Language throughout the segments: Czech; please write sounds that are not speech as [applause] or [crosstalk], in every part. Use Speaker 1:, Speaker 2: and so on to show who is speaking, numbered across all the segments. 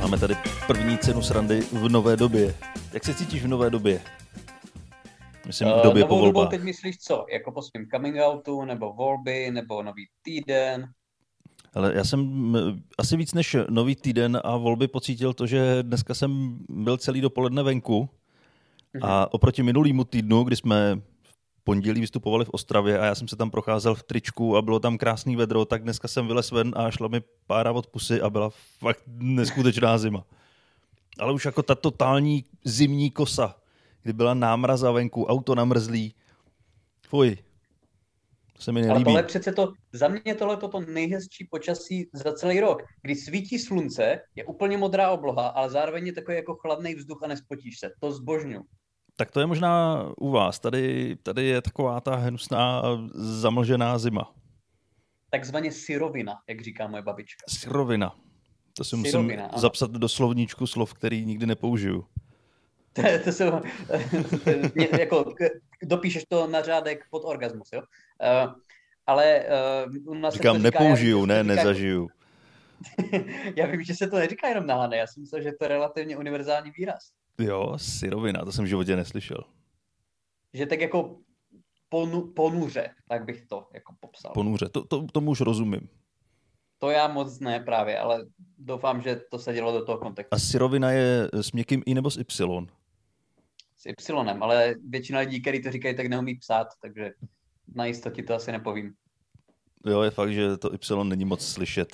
Speaker 1: Máme tady první cenu srandy v nové době. Jak se cítíš v nové době? Myslím, v době
Speaker 2: uh,
Speaker 1: po volbách.
Speaker 2: teď myslíš co? Jako po svým coming outu, nebo volby, nebo nový týden?
Speaker 1: Ale já jsem asi víc než nový týden a volby pocítil to, že dneska jsem byl celý dopoledne venku a oproti minulýmu týdnu, kdy jsme pondělí vystupovali v Ostravě a já jsem se tam procházel v tričku a bylo tam krásný vedro, tak dneska jsem vylez ven a šla mi pára od pusy a byla fakt neskutečná zima. Ale už jako ta totální zimní kosa, kdy byla námraza venku, auto namrzlý. Fuj, to se mi
Speaker 2: Ale
Speaker 1: nelíbí.
Speaker 2: tohle je přece to, za mě tohle to nejhezčí počasí za celý rok, kdy svítí slunce, je úplně modrá obloha, ale zároveň je takový jako chladný vzduch a nespotíš se. To zbožňu.
Speaker 1: Tak to je možná u vás. Tady, tady je taková ta hnusná zamlžená zima.
Speaker 2: Takzvaně syrovina, jak říká moje babička.
Speaker 1: Syrovina. To si musím
Speaker 2: Syrovina, ano.
Speaker 1: zapsat do slovníčku slov, který nikdy nepoužiju.
Speaker 2: To, to jsou, [laughs] mě, jako, dopíšeš to na řádek pod orgasmus, jo? Uh, ale uh, u nás se
Speaker 1: Říkám,
Speaker 2: to říká,
Speaker 1: nepoužiju,
Speaker 2: já
Speaker 1: ne,
Speaker 2: se říká-
Speaker 1: nezažiju. [laughs]
Speaker 2: já vím, že se to neříká jenom na Hane, já jsem myslel, že to je relativně univerzální výraz.
Speaker 1: Jo, syrovina, to jsem v životě neslyšel.
Speaker 2: Že tak jako ponu, ponuře, tak bych to jako popsal.
Speaker 1: Ponuře, to, to, tomu už rozumím.
Speaker 2: To já moc ne právě, ale doufám, že to se dělo do toho kontextu
Speaker 1: A syrovina je s měkkým i nebo s y?
Speaker 2: s Y, ale většina lidí, kteří to říkají, tak neumí psát, takže na jistotě to asi nepovím.
Speaker 1: Jo, je fakt, že to y není moc slyšet.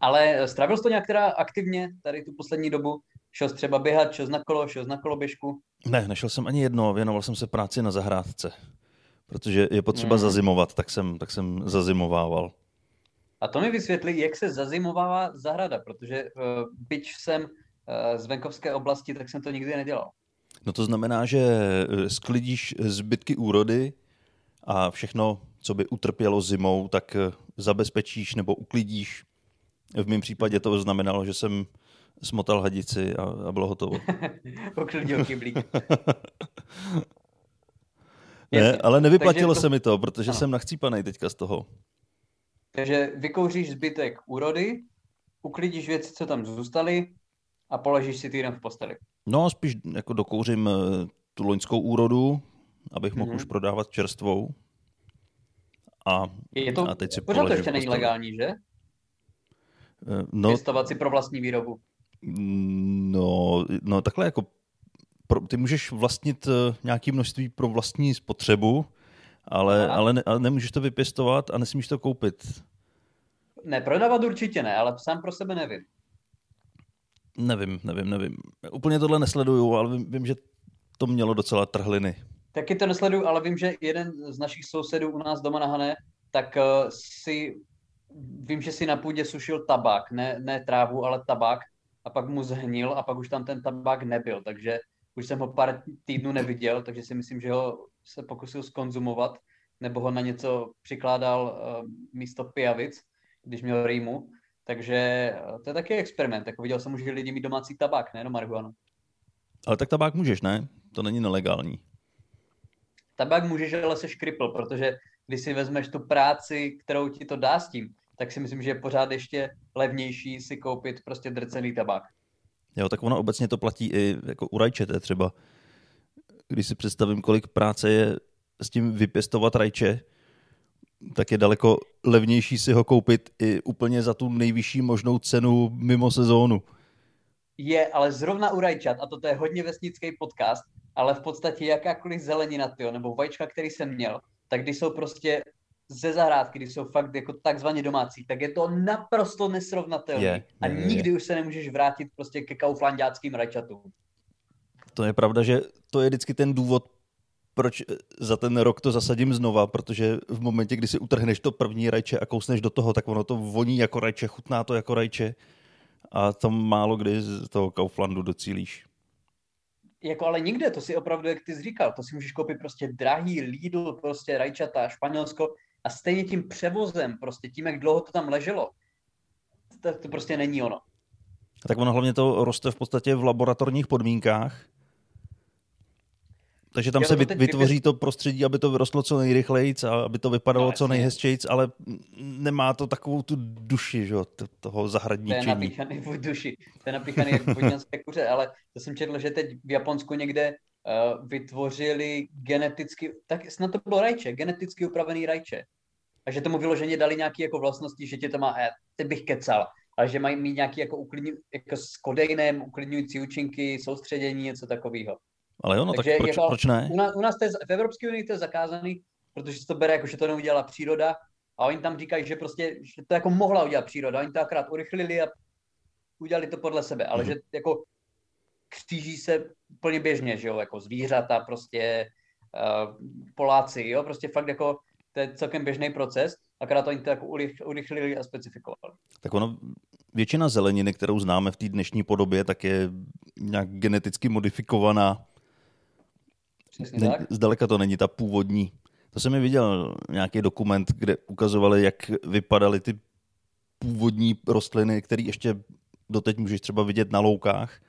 Speaker 2: Ale eh, strávil jsi to nějak teda aktivně tady tu poslední dobu? Šel jsi třeba běhat, šel jsi na kolo, šel jsi na koloběžku?
Speaker 1: Ne, nešel jsem ani jedno, věnoval jsem se práci na zahrádce. Protože je potřeba
Speaker 2: Hmm.
Speaker 1: zazimovat, tak jsem, tak jsem zazimovával.
Speaker 2: A to mi vysvětlí, jak se zazimovává zahrada, protože uh, byť jsem uh, z venkovské oblasti, tak jsem to nikdy nedělal.
Speaker 1: No to znamená, že eh, sklidíš zbytky úrody a všechno, co by utrpělo zimou, tak zabezpečíš nebo uklidíš. V mém případě to znamenalo, že jsem smotal hadici a, a bylo hotovo. [laughs]
Speaker 2: Poklidil kyblík.
Speaker 1: Ne, ale nevyplatilo
Speaker 2: to-
Speaker 1: se mi to, protože
Speaker 2: Ano.
Speaker 1: jsem nachcípaný teďka z toho.
Speaker 2: Takže vykouříš zbytek úrody, uklidíš věci, co tam zůstaly a položíš si týden v posteli.
Speaker 1: No, spíš jako dokouřím eh, tu loňskou úrodu, abych mohl
Speaker 2: Mhm.
Speaker 1: už prodávat čerstvou. A,
Speaker 2: Je to,
Speaker 1: a teď si
Speaker 2: pořád to ještě není legální, že?
Speaker 1: Eh, No,
Speaker 2: Pěstovat si pro vlastní výrobu.
Speaker 1: No, no takhle jako pro, ty můžeš vlastnit eh, nějaké množství pro vlastní spotřebu, ale,
Speaker 2: Aha.
Speaker 1: ale, ne, ale nemůžeš to vypěstovat a nesmíš to koupit.
Speaker 2: Ne, prodávat určitě ne, ale sám pro sebe nevím.
Speaker 1: Nevím, nevím, nevím. Úplně tohle nesleduju, ale vím, vím že to mělo docela trhliny.
Speaker 2: Taky to nesleduju, ale vím, že jeden z našich sousedů u nás doma na Hané, tak uh, si, vím, že si na půdě sušil tabák, ne, ne trávu, ale tabák a pak mu zhnil a pak už tam ten tabák nebyl, takže už jsem ho pár týdnů neviděl, takže si myslím, že ho se pokusil skonzumovat, nebo ho na něco přikládal uh, místo pijavic, když měl rýmu. Takže uh, to je taky experiment. Jako viděl jsem už, že lidi mít domácí tabák, ne, no marihuanu.
Speaker 1: Ale tak tabák můžeš, ne? To není nelegální.
Speaker 2: Tabák můžeš, ale se škripl, protože když si vezmeš tu práci, kterou ti to dá s tím, tak si myslím, že je pořád ještě levnější si koupit prostě drcený tabák.
Speaker 1: Jo, tak ono obecně to platí i jako u rajčete třeba. Když si představím, kolik práce je s tím vypěstovat rajče, tak je daleko levnější si ho koupit i úplně za tu nejvyšší možnou cenu mimo sezónu.
Speaker 2: Je, ale zrovna u rajčat, a toto je hodně vesnický podcast, ale v podstatě jakákoliv zelenina, tyjo, nebo vajíčka, který jsem měl, tak když jsou prostě ze zahrádky, když jsou fakt jako takzvaně domácí, tak je to naprosto nesrovnatelné.
Speaker 1: Je,
Speaker 2: a
Speaker 1: je, je,
Speaker 2: nikdy už se nemůžeš vrátit prostě ke kauflandáckým rajčatům.
Speaker 1: To je pravda, že to je vždycky ten důvod, proč za ten rok to zasadím znova, protože v momentě, kdy si utrhneš to první rajče a kousneš do toho, tak ono to voní jako rajče, chutná to jako rajče a tam málo kdy z toho Kauflandu docílíš.
Speaker 2: Jako ale nikde, to si opravdu, jak ty jsi říkal, to si můžeš koupit prostě drahý Lidl, prostě rajčata, Španělsko a stejně tím převozem, prostě tím, jak dlouho to tam leželo, tak to prostě není ono.
Speaker 1: Tak ono hlavně to roste v podstatě v laboratorních podmínkách Takže tam
Speaker 2: Jo,
Speaker 1: se
Speaker 2: teď
Speaker 1: vytvoří to prostředí, aby to vyrostlo co nejrychleji a aby to vypadalo
Speaker 2: No,
Speaker 1: co
Speaker 2: jasně.
Speaker 1: nejhezčejc, ale nemá to takovou tu duši, že? toho
Speaker 2: To je napíchaný v duši, to je napíchaný jak vodňanské kuře, ale to jsem četl, že teď v Japonsku někde vytvořili geneticky, tak snad to bylo rajče, geneticky upravený rajče. A že tomu vyloženě dali nějaké jako vlastnosti, že tě to má, eh, teď bych kecal, ale že mají mít nějaký jako, uklidňu, jako s kodejnem uklidňující účinky, soustředění, něco takového.
Speaker 1: Ale jo, no tak
Speaker 2: Takže
Speaker 1: proč,
Speaker 2: jako-
Speaker 1: proč ne?
Speaker 2: U nás, u nás to je, v Evropské unii to je zakázaný, protože se to bere jako, že to neudělala příroda a oni tam říkají, že prostě, že to jako mohla udělat příroda. Oni to akorát urychlili a udělali to podle sebe, ale
Speaker 1: Mhm.
Speaker 2: že jako kříží se úplně běžně, že jo, jako zvířata, prostě uh, Poláci, jo, prostě fakt jako to je celkem běžný proces, akorát oni to jako urych- urychlili a specifikovali.
Speaker 1: Tak ono, většina zeleniny, kterou známe v té dnešní podobě, tak je nějak geneticky modifikovaná.
Speaker 2: Přesně
Speaker 1: Ne,
Speaker 2: tak.
Speaker 1: zdaleka to není ta původní. To jsem mi viděl nějaký dokument, kde ukazovali, jak vypadaly ty původní rostliny, které ještě doteď můžeš třeba vidět na loukách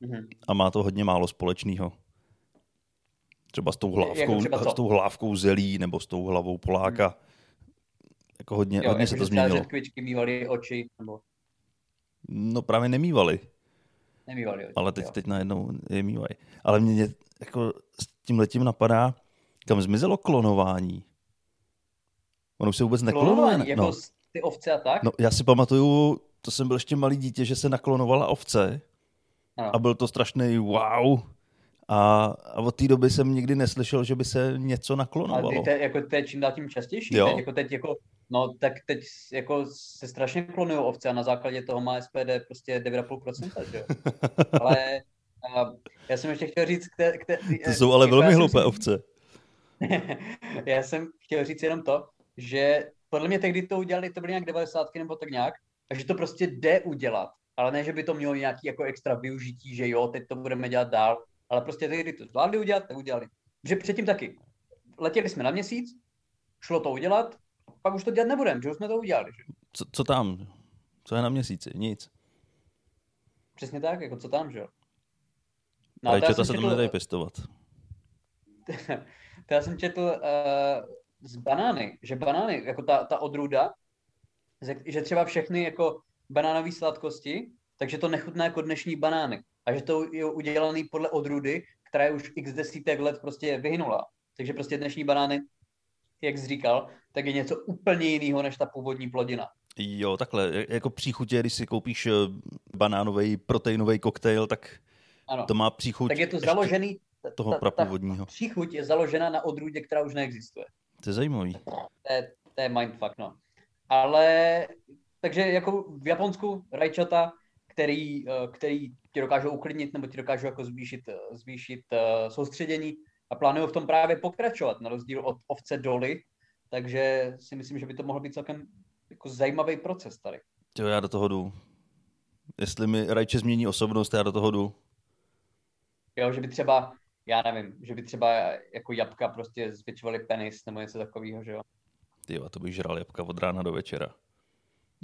Speaker 2: Mhm.
Speaker 1: a má to hodně málo společného. Třeba s tou
Speaker 2: Jako
Speaker 1: hlávkou,
Speaker 2: třeba co?
Speaker 1: s tou hlávkou zelí nebo s tou hlavou Poláka. Jako hodně,
Speaker 2: Jo,
Speaker 1: hodně
Speaker 2: jako,
Speaker 1: se to
Speaker 2: třeba
Speaker 1: změnilo.
Speaker 2: řetkvičky mývaly oči, nebo
Speaker 1: No právě nemývali.
Speaker 2: nemývaly oči.
Speaker 1: Ale teď,
Speaker 2: jo.
Speaker 1: teď najednou je mývají. Ale mě jako s tím letím napadá, kam zmizelo klonování. Ono už se vůbec neklonuje.
Speaker 2: Jako
Speaker 1: No,
Speaker 2: ty ovce a tak?
Speaker 1: no, já si pamatuju, to jsem byl ještě malý dítě, že se naklonovala ovce
Speaker 2: Ano.
Speaker 1: a byl to strašný wow. A, a od té doby jsem nikdy neslyšel, že by se něco
Speaker 2: Ale
Speaker 1: naklonovalo.
Speaker 2: to, je- jako, je čím dál tím častější.
Speaker 1: Jo.
Speaker 2: Teď, jako teď, jako, no, tak teď jako se strašně klonují ovce a na základě toho má SPD prostě 9,5%, že jo. [laughs] Ale a, já jsem ještě chtěl říct, kte, kte,
Speaker 1: To jsou ale velmi
Speaker 2: jsem
Speaker 1: hloupé
Speaker 2: si-
Speaker 1: ovce. [laughs]
Speaker 2: já jsem chtěl říct jenom to, že podle mě tehdy to udělali, to byly nějak 90 nebo tak nějak, a že to prostě jde udělat. Ale ne, že by to mělo nějaký jako extra využití, že jo, teď to budeme dělat dál, ale prostě tehdy to zvládli udělat, tak udělali. Že předtím taky. Letěli jsme na měsíc, šlo to udělat, pak už to dělat nebudeme, že už jsme to udělali. Že?
Speaker 1: Co, co tam? Co je na měsíci? Nic.
Speaker 2: Přesně tak, jako co tam, že jo.
Speaker 1: No,
Speaker 2: to
Speaker 1: Rajčata se tam
Speaker 2: četl-
Speaker 1: nedají pěstovat. [laughs]
Speaker 2: to já jsem četl uh, z banány, že banány, jako ta, ta odrůda, že- že třeba všechny jako banánové sladkosti, takže to nechutná jako dnešní banány. A že to je udělané podle odrůdy, která je už x desítek let prostě vyhynula. Takže prostě dnešní banány, jak jsi říkal, tak je něco úplně jiného než ta původní plodina.
Speaker 1: Jo, takhle. Jako příchutě, když si koupíš banánový proteinový koktejl, tak
Speaker 2: Ano.
Speaker 1: to má příchuť
Speaker 2: tak je to založený, ta,
Speaker 1: toho
Speaker 2: ta, ta
Speaker 1: prapůvodního.
Speaker 2: příchuť je založena na odrůdě, která už neexistuje.
Speaker 1: To je zajímavý.
Speaker 2: To je, to je mindfuck, no. Ale, takže jako v Japonsku rajčata, který, eh, který ti dokážou uklidnit nebo ti dokážou jako zvýšit, eh, zvýšit uh, soustředění a plánují v tom právě pokračovat, na rozdíl od ovce doly, takže si myslím, že by to mohl být celkem jako zajímavý proces tady.
Speaker 1: Jo, já do toho jdu. Jestli mi rajče změní osobnost, já do toho jdu.
Speaker 2: Jo, že by třeba, já nevím, že by třeba jako jabka prostě zvětšovaly penis nebo něco takového, že jo.
Speaker 1: Ty jo, to bych žral jabka od rána do večera.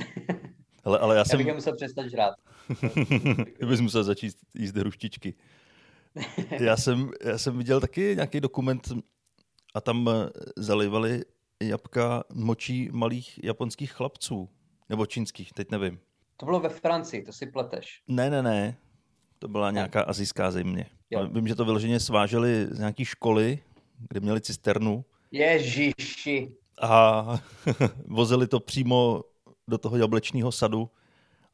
Speaker 1: [laughs] Ale, ale já
Speaker 2: Já
Speaker 1: jsem...
Speaker 2: bych je musel přestat žrát. [laughs]
Speaker 1: Ty bys musel začít jíst hruštičky. Já jsem, já jsem viděl taky nějaký dokument a tam zalivali jabka močí malých japonských chlapců. Nebo čínských, teď nevím.
Speaker 2: To bylo ve Francii, to si pleteš.
Speaker 1: Ne, ne, ne. To byla nějaká azijská země.
Speaker 2: Jo.
Speaker 1: Vím, že to vyloženě sváželi z nějaký školy, kde měli cisternu
Speaker 2: Ježiši.
Speaker 1: a [laughs] vozili to přímo do toho jablečního sadu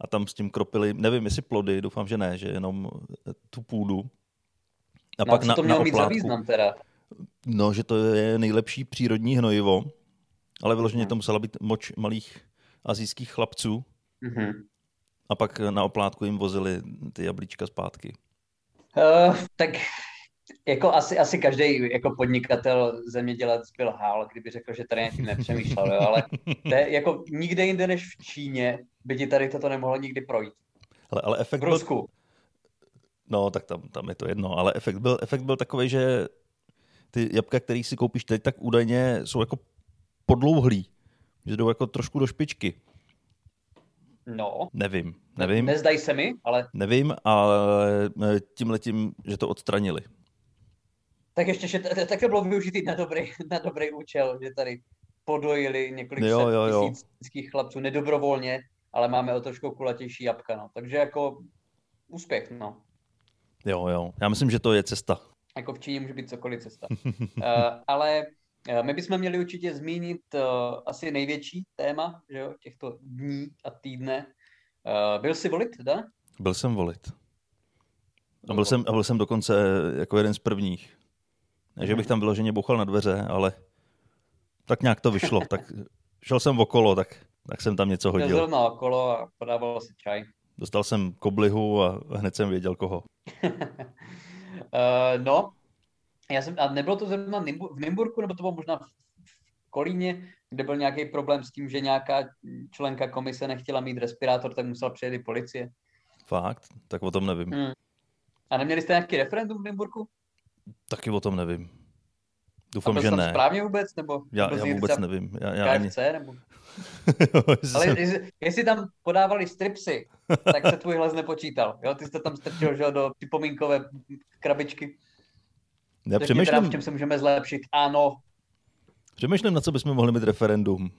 Speaker 1: a tam s tím kropili, nevím, jestli plody, doufám, že ne, že jenom tu půdu. A
Speaker 2: No, co to mělo mít za význam teda?
Speaker 1: No, že to je nejlepší přírodní hnojivo, ale vyloženě
Speaker 2: Mhm.
Speaker 1: to musela být moč malých azijských chlapců
Speaker 2: Mhm.
Speaker 1: a pak na oplátku jim vozili ty jablíčka zpátky.
Speaker 2: Uh, tak jako asi, asi každý jako podnikatel, zemědělec byl hál, kdyby řekl, že tady tím nepřemýšlel, jo? ale to je jako nikde jinde než v Číně by ti tady toto nemohlo nikdy projít.
Speaker 1: Ale, ale efekt
Speaker 2: V
Speaker 1: byl,
Speaker 2: Rusku.
Speaker 1: no, tak tam, tam je to jedno, ale efekt byl, efekt byl takový, že ty jabka, který si koupíš teď, tak údajně jsou jako podlouhlý, že jdou jako trošku do špičky.
Speaker 2: No,
Speaker 1: Nevím, nevím,
Speaker 2: nezdají se mi, ale
Speaker 1: nevím, ale tím letím, že to odstranili.
Speaker 2: Tak ještě, že to také bylo využitý na dobrý, na dobrý účel, že tady podojili několik jo, set jo, jo. tisíc chlapců nedobrovolně, ale máme o trošku kulatější jabka, no. Takže jako úspěch, no.
Speaker 1: Jo, jo. Já myslím, že to je cesta.
Speaker 2: Jako v Číně může být cokoliv cesta. uh, [laughs] ale uh, my bychom měli určitě zmínit uh, asi největší téma že jo, těchto dní a týdne. Uh, byl jsi volit, da?
Speaker 1: Byl jsem volit. A byl, jsem, a byl jsem dokonce jako jeden z prvních. Ne, že bych tam vyloženě bouchal na dveře, ale tak nějak to vyšlo. tak [laughs] šel jsem okolo, tak, tak jsem tam něco hodil.
Speaker 2: Jel okolo a podával si čaj.
Speaker 1: Dostal jsem koblihu a hned jsem věděl koho.
Speaker 2: uh, [laughs] no, já jsem, a nebylo to zrovna v Nymburku, nebo to bylo možná v Kolíně, kde byl nějaký problém s tím, že nějaká členka komise nechtěla mít respirátor, tak musela přijet i policie.
Speaker 1: Fakt? Tak o tom nevím. Hmm.
Speaker 2: A neměli jste nějaký referendum v Nymburku?
Speaker 1: Taky o tom nevím. Doufám, že ne.
Speaker 2: správně vůbec? Nebo
Speaker 1: já, já vůbec nevím. Já, já
Speaker 2: KFC, ani... nebo... [laughs] Ale jestli, jestli tam podávali stripsy, tak se tvůj hlas nepočítal. Jo? Ty jste tam strčil že, do připomínkové krabičky.
Speaker 1: Já přemýšlím...
Speaker 2: v čem se můžeme zlepšit. Ano.
Speaker 1: Přemýšlím, na co bychom mohli mít referendum.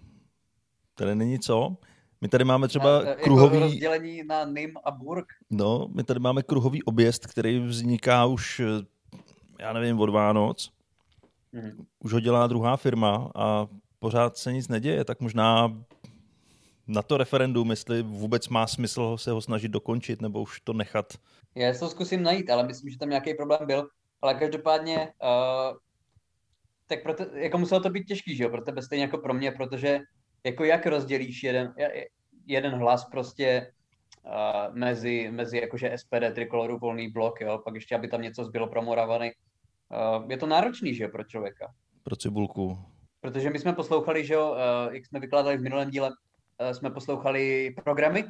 Speaker 1: Tady není co. My tady máme třeba na, jako kruhový...
Speaker 2: Jako rozdělení na Nym a Burg.
Speaker 1: No, my tady máme kruhový objezd, který vzniká už, já nevím, od Vánoc. Mm. Už ho dělá druhá firma a pořád se nic neděje, tak možná na to referendum, jestli vůbec má smysl se ho snažit dokončit, nebo už to nechat.
Speaker 2: Já se to zkusím najít, ale myslím, že tam nějaký problém byl. Ale každopádně, uh, tak proto, jako muselo to být těžký, že jo, pro tebe stejně jako pro mě, protože jako jak rozdělíš jeden, jeden hlas prostě uh, mezi, mezi jakože SPD, Trikoloru, Volný blok, jo, pak ještě, aby tam něco zbylo pro Moravany. Uh, je to náročný, že pro člověka.
Speaker 1: Pro cibulku.
Speaker 2: Protože my jsme poslouchali, že jo, uh, jak jsme vykládali v minulém díle, uh, jsme poslouchali programy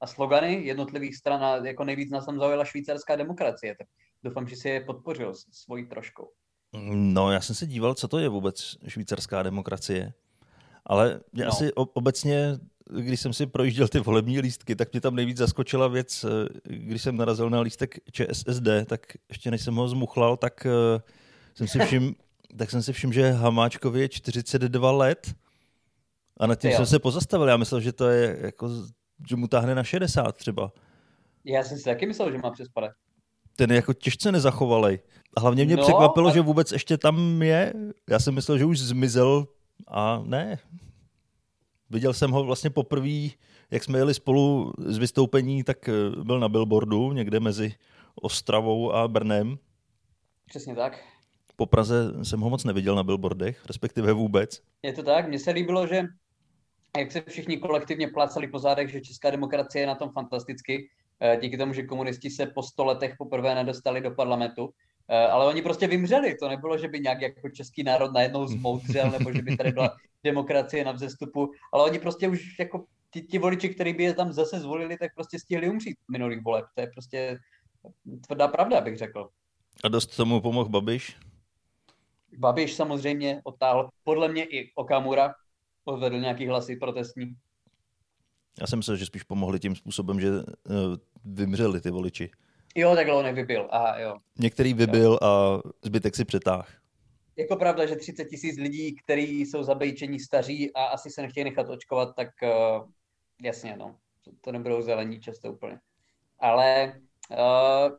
Speaker 2: a slogany jednotlivých stran a jako nejvíc nás tam zaujala švýcarská demokracie, tak doufám, že si je podpořil svojí troškou.
Speaker 1: No, já jsem se díval, co to je vůbec švýcarská demokracie. Ale mě no. asi obecně, když jsem si projížděl ty volební lístky, tak mě tam nejvíc zaskočila věc, eh, když jsem narazil na lístek ČSSD, tak ještě než jsem ho zmuchlal, tak uh, jsem si všiml, [laughs] tak jsem si všiml, že Hamáčkovi je 42 let a nad tím jsem se pozastavil. Já myslel, že to je jako, že mu táhne na 60 třeba.
Speaker 2: Já jsem si taky myslel, že má přes
Speaker 1: Ten je jako těžce nezachovalej. A hlavně mě no, překvapilo, a... že vůbec ještě tam je. Já jsem myslel, že už zmizel a ne. Viděl jsem ho vlastně poprvé, jak jsme jeli spolu z vystoupení, tak eh, byl na billboardu někde mezi Ostravou a Brnem.
Speaker 2: Přesně tak.
Speaker 1: Po Praze jsem ho moc neviděl na billboardech, respektive vůbec.
Speaker 2: Je to tak, mně se líbilo, že jak se všichni kolektivně plácali po zádech, že česká demokracie je na tom fantasticky, eh, díky tomu, že komunisti se po sto letech poprvé nedostali do parlamentu, ale oni prostě vymřeli. To nebylo, že by nějak jako český národ najednou zmoudřel, nebo že by tady byla [laughs] demokracie na vzestupu, ale oni prostě už jako ti, ti voliči, kteří by je tam zase zvolili, tak prostě stihli umřít v minulých voleb. To je prostě tvrdá pravda, bych řekl.
Speaker 1: A dost tomu pomohl Babiš?
Speaker 2: Babiš samozřejmě otáhl. Podle mě i Okamura odvedl nějaký hlasy protestní.
Speaker 1: Já jsem myslel, že spíš pomohli tím způsobem, že uh, vymřeli ty voliči.
Speaker 2: Jo, takhle on vybil, aha, jo.
Speaker 1: Některý vybil jo. a zbytek si přetáh.
Speaker 2: Jako pravda, že 30 tisíc lidí, kteří jsou zabejčení staří a asi se nechtějí nechat očkovat, tak uh, jasně, no. To, to nebudou zelení často úplně. Ale uh,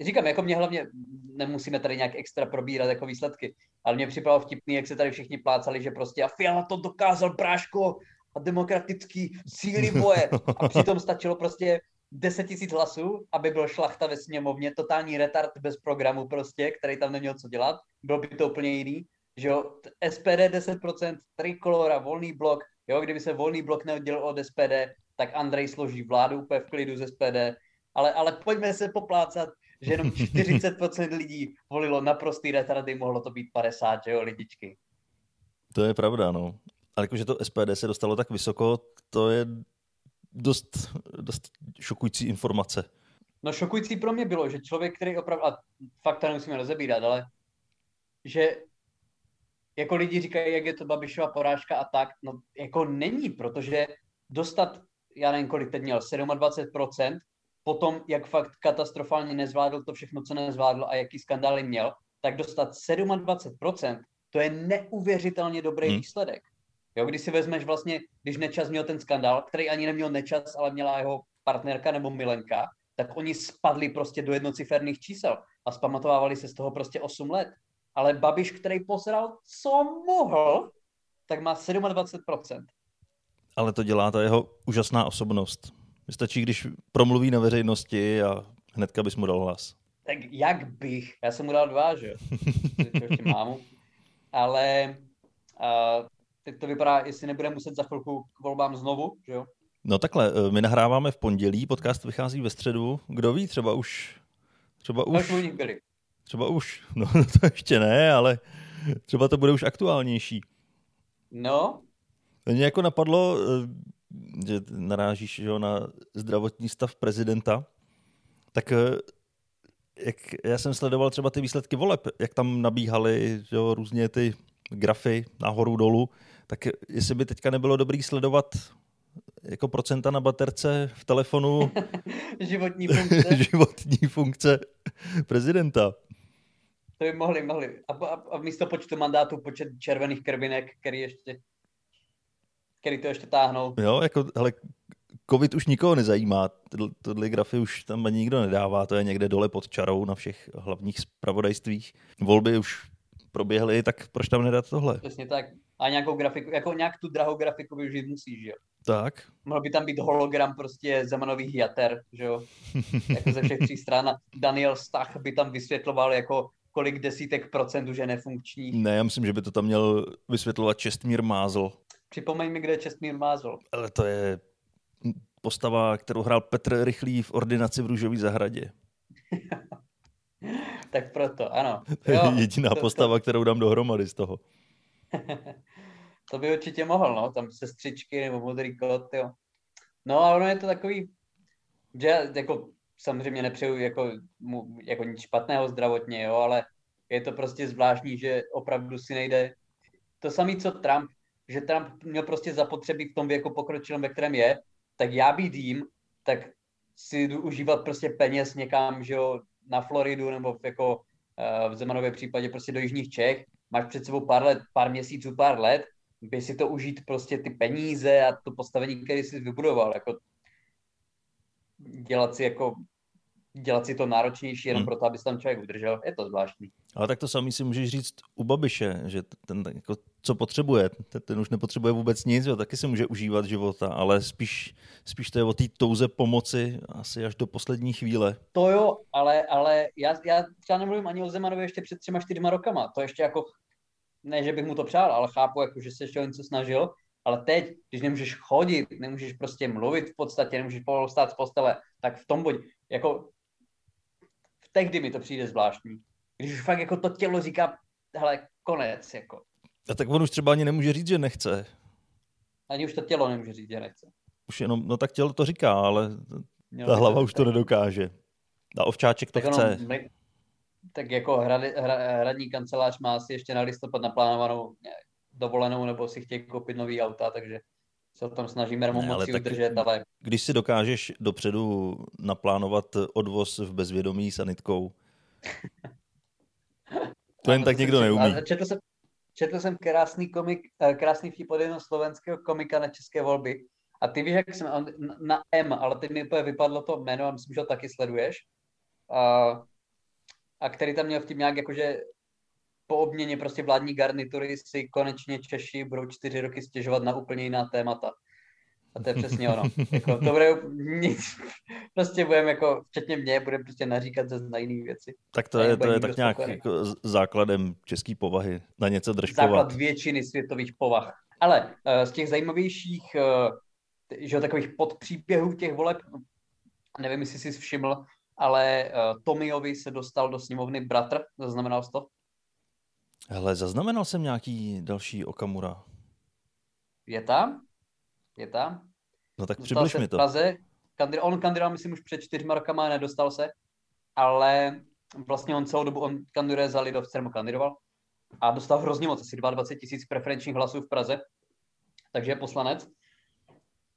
Speaker 2: říkám, jako mě hlavně nemusíme tady nějak extra probírat jako výsledky, ale mě připadalo vtipný, jak se tady všichni plácali, že prostě a Fiala to dokázal, bráško, a demokratický síly boje. A přitom stačilo prostě 10 tisíc hlasů, aby byl šlachta ve sněmovně, totální retard bez programu prostě, který tam neměl co dělat, bylo by to úplně jiný, že jo, SPD 10%, trikolora, volný blok, jo, kdyby se volný blok neoddělil od SPD, tak Andrej složí vládu úplně v klidu z SPD, ale, ale pojďme se poplácat, že jenom 40% lidí volilo naprostý retardy, mohlo to být 50, že jo, lidičky.
Speaker 1: To je pravda, no. Ale jakože to SPD se dostalo tak vysoko, to je dost, dost šokující informace.
Speaker 2: No šokující pro mě bylo, že člověk, který opravdu, a fakt to nemusíme rozebírat, ale že jako lidi říkají, jak je to Babišova porážka a tak, no jako není, protože dostat, já nevím, kolik teď měl, 27%, potom, jak fakt katastrofálně nezvládl to všechno, co nezvládl a jaký skandály měl, tak dostat 27%, to je neuvěřitelně dobrý hmm. výsledek. Jo, když si vezmeš vlastně, když Nečas měl ten skandál, který ani neměl Nečas, ale měla jeho partnerka nebo milenka, tak oni spadli prostě do jednociferných čísel a zpamatovávali se z toho prostě 8 let. Ale Babiš, který posral, co mohl, tak má 27%.
Speaker 1: Ale to dělá ta jeho úžasná osobnost. Stačí, když promluví na veřejnosti a hnedka bys mu dal hlas.
Speaker 2: Tak jak bych? Já jsem mu dal dva, že jo? [laughs] ještě mámu. Ale uh, teď to vypadá, jestli nebude muset za chvilku k volbám znovu, že jo?
Speaker 1: No takhle, eh, my nahráváme v pondělí, podcast vychází ve středu. Kdo ví, třeba už... Třeba už...
Speaker 2: už byli.
Speaker 1: Třeba už, [laughs] no to ještě ne, ale třeba to bude už aktuálnější.
Speaker 2: No.
Speaker 1: Mě jako napadlo, eh, že narážíš že, na zdravotní stav prezidenta, tak eh, jak já jsem sledoval třeba ty výsledky voleb, jak tam nabíhaly že, různě ty grafy nahoru dolů, tak jestli by teďka nebylo dobrý sledovat jako procenta na baterce v telefonu [laughs]
Speaker 2: životní funkce. [laughs]
Speaker 1: životní funkce prezidenta.
Speaker 2: To by mohli, mohli. A, a, a místo počtu mandátů počet červených krvinek, který ještě který to ještě táhnou.
Speaker 1: Jo, jako, hele, covid už nikoho nezajímá. Tohle grafy už tam ani nikdo nedává, to je někde dole pod čarou na všech hlavních zpravodajstvích. Volby už proběhly, tak proč tam nedat tohle?
Speaker 2: Přesně tak. A nějakou grafiku, jako nějak tu drahou grafiku využít musíš, že jo?
Speaker 1: Tak.
Speaker 2: Mohl by tam být hologram prostě Zemanových jater, že jo? [laughs] jako ze všech tří stran. Daniel Stach by tam vysvětloval jako kolik desítek procent už je nefunkční.
Speaker 1: Ne, já myslím, že by to tam měl vysvětlovat Čestmír Mázl.
Speaker 2: Připomeň mi, kde je Čestmír Mázl.
Speaker 1: Ale to je postava, kterou hrál Petr Rychlý v ordinaci v Růžové zahradě. [laughs]
Speaker 2: tak proto, ano.
Speaker 1: To je jediná to, postava, to... kterou dám dohromady z toho. [laughs]
Speaker 2: to by určitě mohl, no, tam sestřičky nebo modrý kot, jo. No a ono je to takový, že jako samozřejmě nepřeju jako, mu, jako nic špatného zdravotně, jo, ale je to prostě zvláštní, že opravdu si nejde to samé, co Trump, že Trump měl prostě zapotřebí v tom věku pokročilém, ve kterém je, tak já být jím, tak si jdu užívat prostě peněz někam, že jo, na Floridu nebo jako uh, v Zemanově případě prostě do Jižních Čech, máš před sebou pár let, pár měsíců, pár let, by si to užít prostě ty peníze a to postavení, které jsi vybudoval, jako dělat si jako dělat si to náročnější jenom hmm. proto, aby se tam člověk udržel, je to zvláštní.
Speaker 1: Ale tak to samý si můžeš říct u Babiše, že ten, jako, co potřebuje, ten, už nepotřebuje vůbec nic, jo, taky si může užívat života, ale spíš, spíš to je o té touze pomoci asi až do poslední chvíle.
Speaker 2: To jo, ale, ale já, já třeba nemluvím ani o Zemanovi ještě před třema, čtyřma rokama, to ještě jako, ne, že bych mu to přál, ale chápu, jako, že se ještě o něco snažil, ale teď, když nemůžeš chodit, nemůžeš prostě mluvit v podstatě, nemůžeš pomalu stát z postele, tak v tom buď, jako tehdy mi to přijde zvláštní. Když už fakt jako to tělo říká, hele, konec, jako.
Speaker 1: A tak on už třeba ani nemůže říct, že nechce.
Speaker 2: Ani už to tělo nemůže říct, že nechce.
Speaker 1: Už jenom, no tak tělo to říká, ale Mělo ta hlava to už to nedokáže. A ovčáček to tak chce. Ono,
Speaker 2: tak jako hrad, hra, hradní kancelář má asi ještě na listopad naplánovanou dovolenou, nebo si chtějí koupit nový auta, takže se tam snažíme ne, moci tak, udržet, ale...
Speaker 1: Když si dokážeš dopředu naplánovat odvoz v bezvědomí sanitkou, [laughs] to jen tak někdo neumí.
Speaker 2: Četl jsem, četl jsem krásný komik, eh, krásný vtip od jednoho slovenského komika na české volby. A ty víš, jak jsem, on, na M, ale teď mi úplně vypadlo to jméno, a myslím, že ho taky sleduješ. A, a který tam měl vtip nějak jakože po obměně prostě vládní garnitury si konečně Češi budou čtyři roky stěžovat na úplně jiná témata. A to je přesně ono. jako, to bude nic. Prostě budeme jako, včetně mě, budeme prostě naříkat ze na jiné věci.
Speaker 1: Tak to je, to je tak nějak jako základem české povahy. Na něco držkovat.
Speaker 2: Základ většiny světových povah. Ale uh, z těch zajímavějších, uh, že takových podpříběhů těch voleb, nevím, jestli jsi všiml, ale uh, Tomiovi se dostal do sněmovny bratr, zaznamenal jsi to?
Speaker 1: Hele, zaznamenal jsem nějaký další Okamura.
Speaker 2: Je tam? Je tam?
Speaker 1: No tak přibliž mi to.
Speaker 2: V Praze, kandid- on kandidoval, myslím, už před čtyřma rokama, nedostal se, ale vlastně on celou dobu, on kandiduje za Lidovce, nebo kandidoval, a dostal hrozně moc, asi 22 tisíc preferenčních hlasů v Praze, takže je poslanec.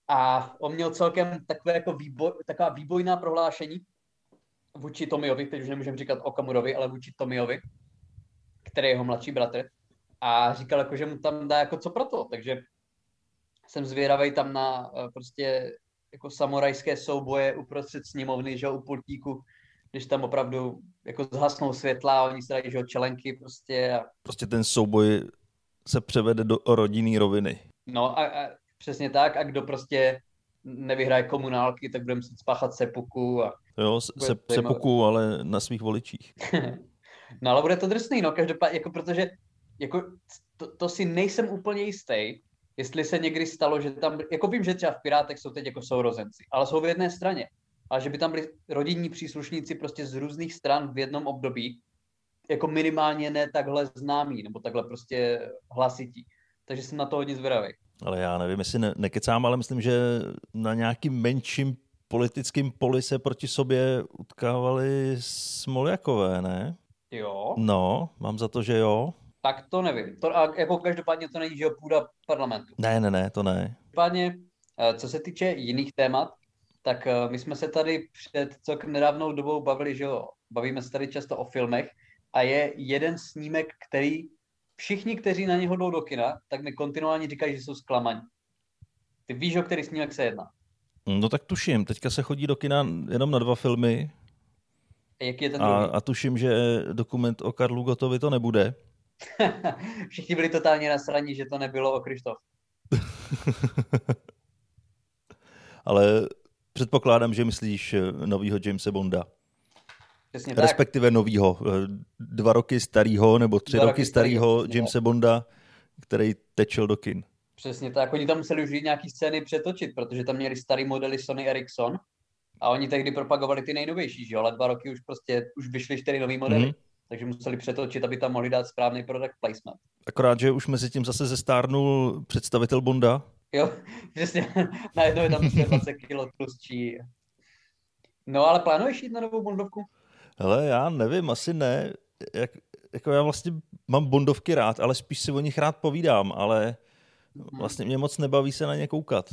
Speaker 2: A on měl celkem takové jako výboj, taková výbojná prohlášení vůči Tomiovi, teď už nemůžeme říkat Okamurovi, ale vůči Tomiovi, který je jeho mladší bratr. A říkal, jako, že mu tam dá jako co pro to, takže jsem zvědavý tam na uh, prostě jako samurajské souboje uprostřed sněmovny, že u pultíku, když tam opravdu jako zhasnou světla a oni se dají, že čelenky prostě. A...
Speaker 1: Prostě ten souboj se převede do rodinný roviny.
Speaker 2: No a, a přesně tak a kdo prostě nevyhraje komunálky, tak bude muset spáchat sepuku. A
Speaker 1: jo, se, sepuku, ale na svých voličích. [laughs]
Speaker 2: no ale bude to drsný, no, každopádně, jako protože jako to, to, si nejsem úplně jistý, jestli se někdy stalo, že tam, jako vím, že třeba v Pirátech jsou teď jako sourozenci, ale jsou v jedné straně. A že by tam byli rodinní příslušníci prostě z různých stran v jednom období, jako minimálně ne takhle známý, nebo takhle prostě hlasití. Takže jsem na to hodně zvědavý.
Speaker 1: Ale já nevím, jestli ne, nekecám, ale myslím, že na nějakým menším politickým poli se proti sobě utkávali Smoljakové, ne?
Speaker 2: Jo.
Speaker 1: No, mám za to, že jo.
Speaker 2: Tak to nevím. To, a jako každopádně to není, že půda parlamentu.
Speaker 1: Ne, ne, ne, to ne.
Speaker 2: Každopádně, eh, co se týče jiných témat, tak eh, my jsme se tady před celkem nedávnou dobou bavili, že jo, bavíme se tady často o filmech a je jeden snímek, který všichni, kteří na něho jdou do kina, tak mi kontinuálně říkají, že jsou zklamaní. Ty víš, o který snímek se jedná?
Speaker 1: No tak tuším, teďka se chodí do kina jenom na dva filmy.
Speaker 2: A jaký je ten
Speaker 1: a, a tuším, že dokument o Karlu Gotovi to nebude. [laughs]
Speaker 2: Všichni byli totálně nasraní, že to nebylo o Krištof. [laughs]
Speaker 1: Ale předpokládám, že myslíš eh, novýho Jamesa Bonda.
Speaker 2: Přesně
Speaker 1: Respektive
Speaker 2: tak.
Speaker 1: novýho, eh, dva roky starýho nebo tři dva roky starýho Jamesa Bonda, který tečel do kin.
Speaker 2: Přesně tak. Oni tam museli už nějaký scény přetočit, protože tam měli starý modely Sony Ericsson a oni tehdy propagovali ty nejnovější, že jo? Ale dva roky už prostě už vyšly čtyři nový modely. Mm-hmm takže museli přetočit, aby tam mohli dát správný product placement.
Speaker 1: Akorát, že už mezi tím zase zestárnul představitel Bonda.
Speaker 2: Jo, [laughs] přesně. Najednou je tam 20 prostě kg tlustší. No ale plánuješ jít na novou Bondovku?
Speaker 1: Hele, já nevím, asi ne. Jak, jako já vlastně mám Bondovky rád, ale spíš si o nich rád povídám, ale mhm. vlastně mě moc nebaví se na ně koukat.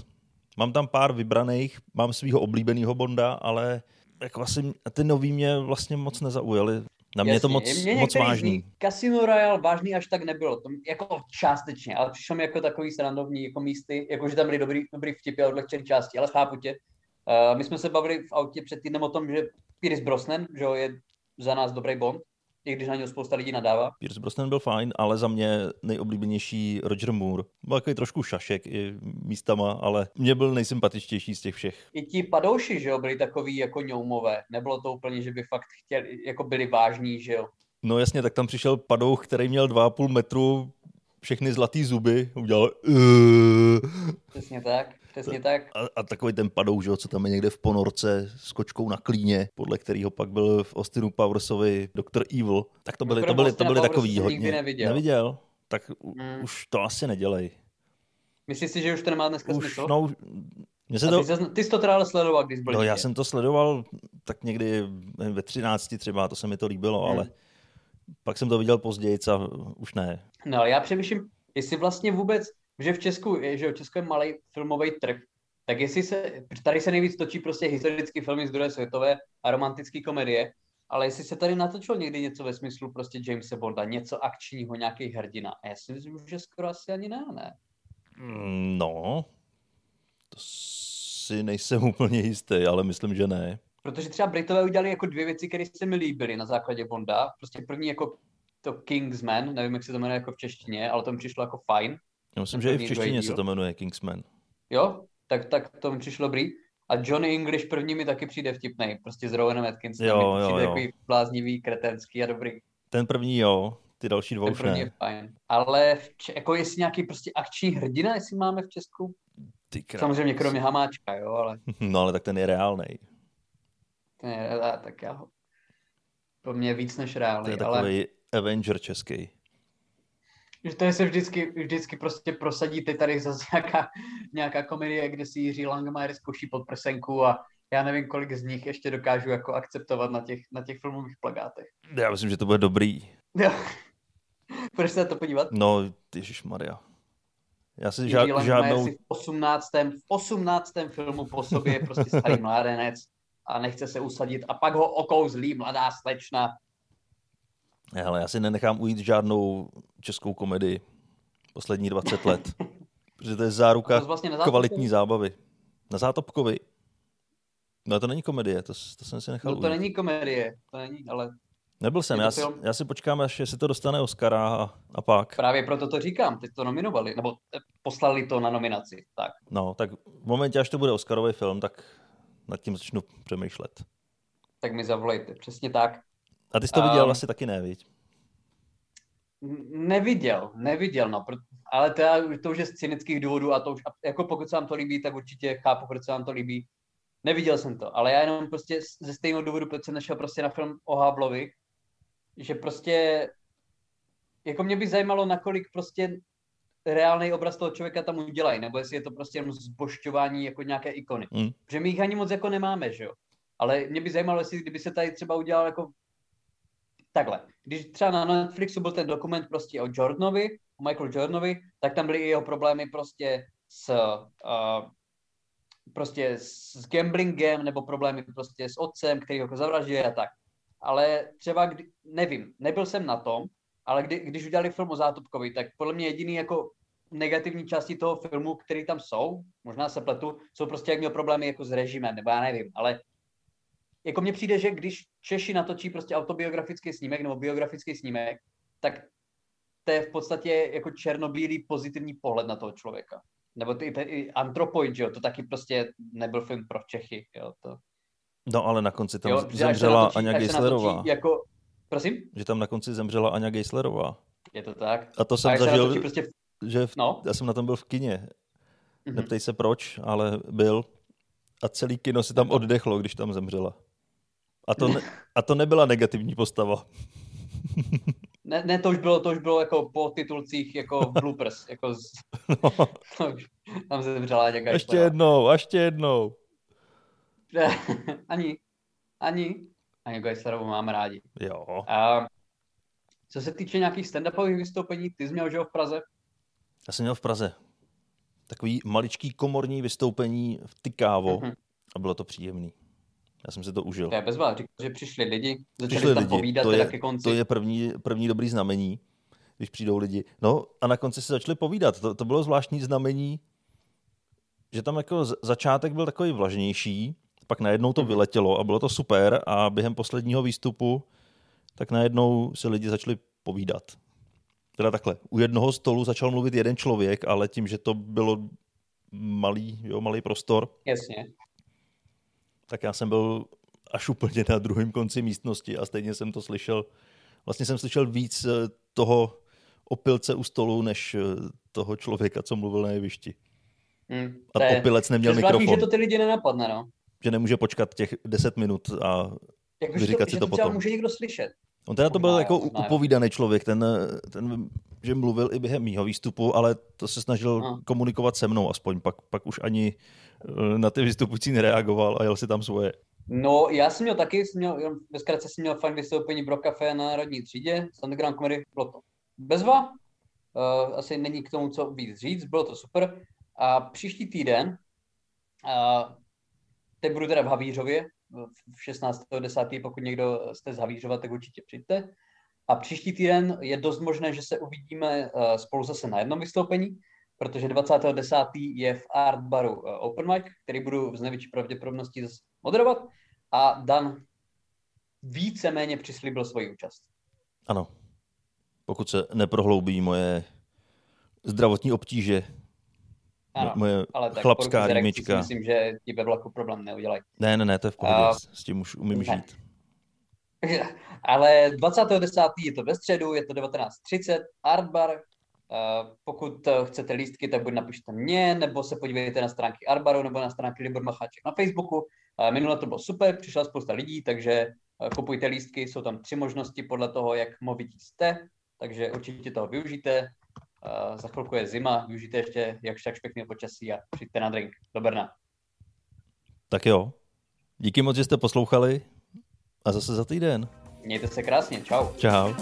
Speaker 1: Mám tam pár vybraných, mám svého oblíbeného Bonda, ale jako vlastně ty nový mě vlastně moc nezaujaly. Na mě Jasně, to moc, mě moc vážný.
Speaker 2: Casino Royale vážný až tak nebylo, to, jako částečně, ale přišlo mi jako takový srandovní jako místy, jako že tam byly dobrý, dobrý vtipy a odlehčený části, ale chápu tě. Uh, my jsme se bavili v autě před týdnem o tom, že Pierce Brosnan, že je za nás dobrý Bond, i když na něj spousta lidí nadává.
Speaker 1: Pierce Brosnan byl fajn, ale za mě nejoblíbenější Roger Moore. Byl takový trošku šašek i místama, ale mě byl nejsympatičtější z těch všech.
Speaker 2: I ti padouši, že jo, byli takový jako ňoumové. Nebylo to úplně, že by fakt chtěli, jako byli vážní, že jo.
Speaker 1: No jasně, tak tam přišel padouch, který měl 2,5 metru, všechny zlatý zuby, udělal...
Speaker 2: Přesně tak. Přesně tak.
Speaker 1: A, a takový ten padou, že, co tam je někde v ponorce s kočkou na klíně, podle kterého pak byl v Austinu Powersovi Dr. Evil. Tak to byly, to byly, to byly takový hodně.
Speaker 2: Neviděl.
Speaker 1: neviděl. Tak hmm. už to asi nedělej.
Speaker 2: Myslíš si, že už to nemá dneska
Speaker 1: už,
Speaker 2: smysl?
Speaker 1: No, mě se to...
Speaker 2: ty, jsi, ty jsi to teda sledoval, když byl
Speaker 1: No, já jsem to sledoval tak někdy ve 13 třeba, to se mi to líbilo, hmm. ale pak jsem to viděl později a už ne.
Speaker 2: No, já přemýšlím, jestli vlastně vůbec že v Česku, že v Česku je malý filmový trh, tak jestli se, tady se nejvíc točí prostě historické filmy z druhé světové a romantické komedie, ale jestli se tady natočilo někdy něco ve smyslu prostě Jamesa Bonda, něco akčního, nějaký hrdina, a já si myslím, že skoro asi ani ne, ne?
Speaker 1: No, to si nejsem [laughs] úplně jistý, ale myslím, že ne.
Speaker 2: Protože třeba Britové udělali jako dvě věci, které se mi líbily na základě Bonda. Prostě první jako to Kingsman, nevím, jak se to jmenuje jako v češtině, ale to mi přišlo jako fajn.
Speaker 1: Já myslím, že i v češtině se to jmenuje Kingsman.
Speaker 2: Jo, tak, tak to mi přišlo dobrý. A Johnny English první mi taky přijde vtipný, prostě s Rowanem Atkinsonem.
Speaker 1: Jo, jo,
Speaker 2: přijde
Speaker 1: jo.
Speaker 2: takový bláznivý, kretenský a dobrý.
Speaker 1: Ten první jo, ty další dvou
Speaker 2: Ten
Speaker 1: už
Speaker 2: první
Speaker 1: ne.
Speaker 2: je fajn. Ale v, jako jestli nějaký prostě akční hrdina, jestli máme v Česku,
Speaker 1: Ty krás.
Speaker 2: samozřejmě kromě Hamáčka, jo, ale... [laughs]
Speaker 1: No ale tak ten je reálný.
Speaker 2: Ten je, tak já ho... To mě je víc než reálný,
Speaker 1: To je
Speaker 2: ale...
Speaker 1: takový Avenger český.
Speaker 2: Že tady se vždycky, vždycky prostě prosadí ty tady zase [laughs] nějaká, nějaká komedie, kde si Jiří Langmajer zkouší pod prsenku a já nevím, kolik z nich ještě dokážu jako akceptovat na těch, na těch filmových plagátech.
Speaker 1: Já myslím, že to bude dobrý.
Speaker 2: Jo. [laughs] Budeš se na to podívat?
Speaker 1: No, Maria. Já si žád, žádnou...
Speaker 2: si v 18. v 18. filmu po sobě je prostě starý [laughs] mládenec a nechce se usadit a pak ho okouzlí mladá slečna.
Speaker 1: Ale já si nenechám ujít žádnou českou komedii poslední 20 let. [laughs] protože to je záruka
Speaker 2: to vlastně
Speaker 1: kvalitní zábavy. Na Zátopkovi. No to není komedie, to, to jsem si nechal
Speaker 2: No to
Speaker 1: ujít.
Speaker 2: není komedie, to není, ale
Speaker 1: Nebyl jsem, já, si-
Speaker 2: film.
Speaker 1: já si počkám, až si to dostane Oscara a, a pak.
Speaker 2: právě proto to říkám, teď to nominovali, nebo eh, poslali to na nominaci, tak.
Speaker 1: No, tak v momentě, až to bude Oscarový film, tak nad tím začnu přemýšlet.
Speaker 2: Tak mi zavolejte, přesně tak.
Speaker 1: A ty jsi to viděl
Speaker 2: Um,
Speaker 1: asi taky ne, viď?
Speaker 2: Neviděl, neviděl, no, ale to, to už je z cynických důvodů a to už, jako pokud se vám to líbí, tak určitě chápu, proč se vám to líbí. Neviděl jsem to, ale já jenom prostě ze stejného důvodu, proč jsem nešel prostě na film o Havlovi, že prostě, jako mě by zajímalo, nakolik prostě reálný obraz toho člověka tam udělají, nebo jestli je to prostě jenom zbošťování jako nějaké ikony.
Speaker 1: Mm.
Speaker 2: Že my jich ani moc jako nemáme, že jo. Ale mě by zajímalo, jestli kdyby se tady třeba udělal jako takhle. Když třeba na Netflixu byl ten dokument prostě o Jordanovi, o Michael Jordanovi, tak tam byly i jeho problémy prostě s uh, prostě s gamblingem nebo problémy prostě s otcem, který ho jako zavraždil a tak. Ale třeba, kdy, nevím, nebyl jsem na tom, ale kdy, když udělali film o Zátopkovi, tak podle mě jediný jako negativní části toho filmu, které tam jsou, možná se pletu, jsou prostě jak měl problémy jako s režimem, nebo já nevím, ale jako mně přijde, že když Češi natočí prostě autobiografický snímek nebo biografický snímek, tak to je v podstatě jako černobílý pozitivní pohled na toho člověka. Nebo ty, ty že jo, to taky prostě nebyl film pro Čechy, jo, to.
Speaker 1: No ale na konci tam
Speaker 2: jo,
Speaker 1: zemřela
Speaker 2: natočí-
Speaker 1: Aňa Geislerová.
Speaker 2: Jako, prosím?
Speaker 1: Že tam na konci zemřela Aňa Geislerová.
Speaker 2: Je to tak?
Speaker 1: A to
Speaker 2: A
Speaker 1: jsem
Speaker 2: se
Speaker 1: zažil,
Speaker 2: prostě,
Speaker 1: že v,
Speaker 2: no,
Speaker 1: já jsem na tom byl v kině.
Speaker 2: mhm.
Speaker 1: Neptej se proč, ale byl. A celý kino si tam oddechlo, když tam zemřela. A to, ne, a to nebyla negativní postava. [laughs]
Speaker 2: Ne, ne, to už bylo, to už bylo jako po titulcích jako bloopers, jako z,
Speaker 1: No,
Speaker 2: to [laughs] už, tam zemřela nějaká
Speaker 1: ještě jednou, ještě jednou. [laughs]
Speaker 2: ani, ani, ani Geislerovu máme rádi.
Speaker 1: Jo.
Speaker 2: A co se týče nějakých stand-upových vystoupení, ty jsi měl, že jo, v Praze?
Speaker 1: Já jsem měl v Praze takový maličký komorní vystoupení v Tykávo
Speaker 2: Mhm.
Speaker 1: a bylo to příjemný. Já jsem si to užil.
Speaker 2: To je bezva, říkal, že přišli lidi, začali
Speaker 1: Přišli
Speaker 2: tam
Speaker 1: lidi,
Speaker 2: povídat
Speaker 1: to je,
Speaker 2: ke konci.
Speaker 1: to je první, první dobrý znamení, když přijdou lidi. No a na konci se začali povídat. To, to bylo zvláštní znamení, že tam jako začátek byl takový vlažnější, pak najednou to
Speaker 2: Mhm.
Speaker 1: vyletělo a bylo to super a během posledního výstupu tak najednou se lidi začali povídat. Teda takhle, u jednoho stolu začal mluvit jeden člověk, ale tím, že to bylo malý, jo, malý prostor,
Speaker 2: Jasně.
Speaker 1: Tak já jsem byl až úplně na druhém konci místnosti a stejně jsem to slyšel. Vlastně jsem slyšel víc eh, toho opilce u stolu, než eh, toho člověka, co mluvil na jevišti.
Speaker 2: Hm,
Speaker 1: A
Speaker 2: je,
Speaker 1: opilec neměl
Speaker 2: je zvláštní,
Speaker 1: mikrofon,
Speaker 2: že to ty lidi nenapadne, no.
Speaker 1: že nemůže počkat těch 10 minut a
Speaker 2: Jako,
Speaker 1: Vyříkat
Speaker 2: to,
Speaker 1: si to
Speaker 2: to
Speaker 1: potom.
Speaker 2: může někdo slyšet.
Speaker 1: On teda to byl jako
Speaker 2: možná
Speaker 1: upovídaný člověk, ten, eh, ten, že mluvil i během mýho výstupu, ale to se snažil
Speaker 2: No.
Speaker 1: komunikovat se mnou aspoň, pak, pak už ani na ty vystupující nereagoval a jel si tam svoje.
Speaker 2: No, já jsem měl taky, jsem měl, zkratce jsem měl fajn vystoupení Bro Café na Národní třídě, z Underground Comedy, bylo to bezva, uh, asi není k tomu co víc říct, bylo to super. A příští týden, uh, teď budu teda v Havířově, v 16.10., pokud někdo jste z Havířova, tak určitě přijďte. A příští týden je dost možné, že se uvidíme uh, spolu zase na jednom vystoupení, protože 20.10. je v Art Baru uh, Open Mic, který budu z největší pravděpodobností moderovat a Dan víceméně přislíbil svoji účast.
Speaker 1: Ano. Pokud se neprohloubí moje zdravotní obtíže,
Speaker 2: Ano,
Speaker 1: mo- moje
Speaker 2: ale tak
Speaker 1: chlapská rýmička.
Speaker 2: Myslím, že ti ve vlaku problém neudělají.
Speaker 1: Ne, ne, ne, to je v pohodě,
Speaker 2: A-
Speaker 1: s- tím už umím
Speaker 2: Ne.
Speaker 1: žít. [laughs]
Speaker 2: Ale 20.10. je to ve středu, je to 19.30, Art Bar. Uh, pokud eh, chcete lístky, tak buď napište mě, nebo se podívejte na stránky Artbaru, nebo na stránky Libor Macháček na Facebooku. Uh, minule to bylo super, přišla spousta lidí, takže kupujte lístky, jsou tam tři možnosti podle toho, jak movití jste, takže určitě toho využijte. Za chvilku je zima, využijte ještě jakž tak pěkného počasí a přijďte na drink do Brna.
Speaker 1: Tak jo. Díky moc, že jste poslouchali a zase za týden.
Speaker 2: Mějte se krásně, čau.
Speaker 1: Čau.